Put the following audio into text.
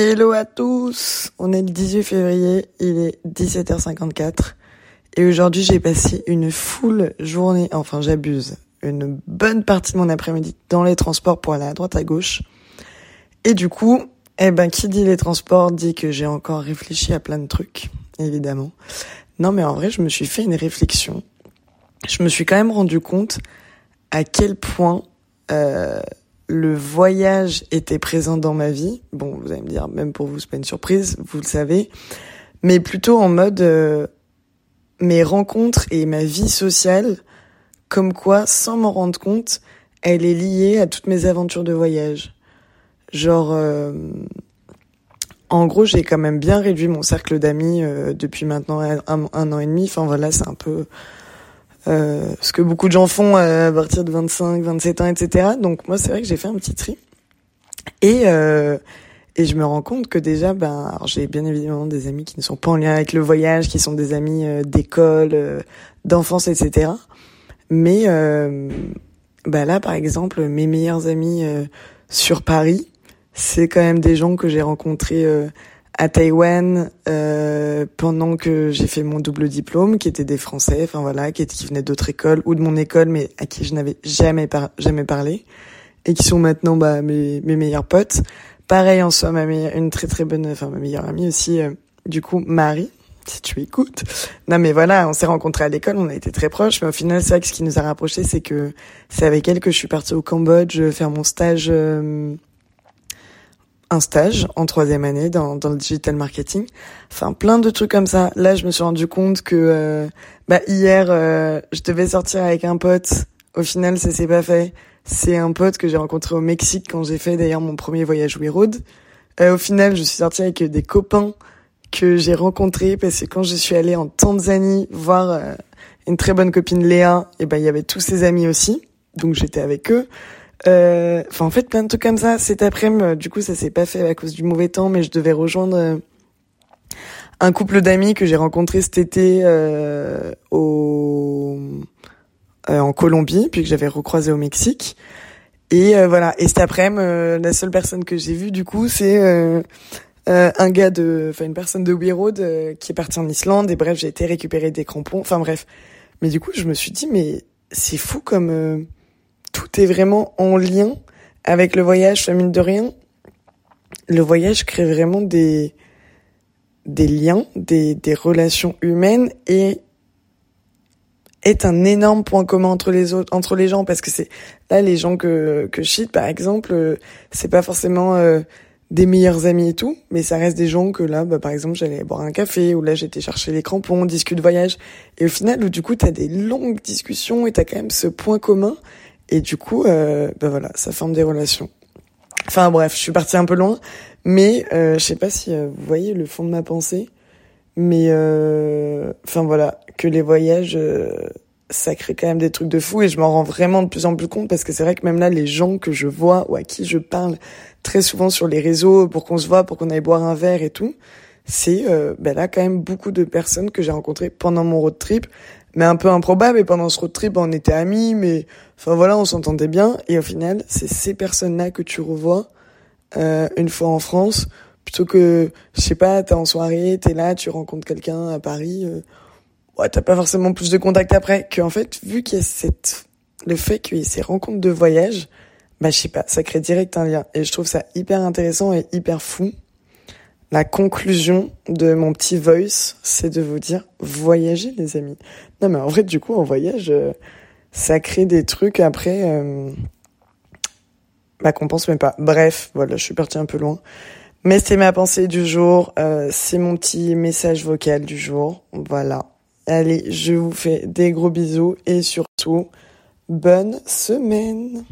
Hello à tous On est le 18 février, il est 17h54 et aujourd'hui j'ai passé une full journée, enfin j'abuse, une bonne partie de mon après-midi dans les transports pour aller à droite à gauche. Et du coup, eh ben qui dit les transports dit que j'ai encore réfléchi à plein de trucs, évidemment. Non mais en vrai je me suis fait une réflexion. Je me suis quand même rendu compte à quel point euh, le voyage était présent dans ma vie. Bon, vous allez me dire, même pour vous, c'est pas une surprise, vous le savez. Mais plutôt en mode euh, mes rencontres et ma vie sociale, comme quoi, sans m'en rendre compte, elle est liée à toutes mes aventures de voyage. Genre, euh, en gros, j'ai quand même bien réduit mon cercle d'amis euh, depuis maintenant un, un, an et demi. Enfin voilà, c'est un peu euh, ce que beaucoup de gens font à partir de 25, 27 ans, etc. Donc moi, c'est vrai que j'ai fait un petit tri. Et, euh, et je me rends compte que déjà, ben, j'ai bien évidemment des amis qui ne sont pas en lien avec le voyage, qui sont des amis euh, d'école, euh, d'enfance, etc. Mais euh, ben là, par exemple, mes meilleurs amis sur Paris, c'est quand même des gens que j'ai rencontrés à Taïwan euh, pendant que j'ai fait mon double diplôme, qui étaient des Français, enfin voilà, qui, venaient d'autres écoles ou de mon école, mais à qui je n'avais jamais par jamais parlé, et qui sont maintenant bah, mes, meilleurs potes. Pareil en soi, ma meilleure, une très très bonne, enfin ma meilleure amie aussi, euh, du coup Marie, si tu écoutes. Non mais voilà, on s'est rencontrés à l'école, on a été très proches, mais au final c'est vrai que ce qui nous a rapprochés, c'est que c'est avec elle que je suis partie au Cambodge faire mon stage. Euh, un stage en troisième année dans, dans le digital marketing. Enfin, plein de trucs comme ça. Là, je me suis rendu compte que euh, bah, hier, euh, je devais sortir avec un pote. Au final, ça s'est pas fait. C'est un pote que j'ai rencontré au Mexique quand j'ai fait d'ailleurs mon premier voyage We Road. Euh, au final, je suis sortie avec des copains que j'ai rencontrés parce que quand je suis allée en Tanzanie voir une très bonne copine Léa, et ben il y avait tous ses amis aussi. Donc j'étais avec eux. Euh, enfin, en fait, plein de trucs comme ça. Cet après-midi, euh, du coup, ça s'est pas fait à cause du mauvais temps, mais je devais rejoindre euh, un couple d'amis que j'ai rencontré cet été euh, au en Colombie, puis que j'avais recroisé au Mexique. Et voilà. Et cet après-midi, la seule personne que j'ai vue, du coup, c'est un gars de, enfin une personne de We qui est parti en Islande. Et bref, j'ai été récupérer des crampons. Enfin bref. Mais du coup, je me suis dit, mais c'est fou comme tout est vraiment en lien avec le voyage, famille de rien. Le voyage crée vraiment des, des liens, des, des relations humaines et est un énorme point commun entre les autres, entre les gens, parce que c'est là les gens que que je par exemple, euh, c'est pas forcément euh, des meilleurs amis et tout, mais ça reste des gens que là, bah, par exemple, j'allais boire un café ou là j'étais chercher les crampons, on discute voyage, et au final, du coup, t'as des longues discussions et t'as quand même ce point commun et du coup, euh, ben voilà, ça forme des relations. Enfin bref, je suis partie un peu loin, mais euh, je sais pas si euh, vous voyez le fond de ma pensée, mais euh, enfin voilà, que les voyages, euh, ça crée quand même des trucs de fou et je m'en rends vraiment de plus en plus compte parce que c'est vrai que même là, les gens que je vois ou à qui je parle très souvent sur les réseaux pour qu'on se voit, pour qu'on aille boire un verre et tout, c'est ben là quand même beaucoup de personnes que j'ai rencontrées pendant mon road trip mais un peu improbable. Et pendant ce road trip, on était amis, mais enfin voilà, on s'entendait bien. Et au final, c'est ces personnes-là que tu revois euh, une fois en France, plutôt que, je sais pas, t'es en soirée, t'es là, tu rencontres quelqu'un à Paris. Euh, ouais, t'as pas forcément plus de contact après. Que en fait, vu qu'il y a cette, le fait qu'il y ait ces rencontres de voyage, bah je sais pas, ça crée direct un lien. Et je trouve ça hyper intéressant et hyper fou la conclusion de mon petit voice, c'est de vous dire voyagez les amis. Non mais en vrai du coup en voyage, euh, ça crée des trucs après euh, bah qu'on pense même pas. Bref, voilà, je suis partie un peu loin. Mais c'est ma pensée du jour, euh, c'est mon petit message vocal du jour. Voilà. Allez, je vous fais des gros bisous et surtout bonne semaine.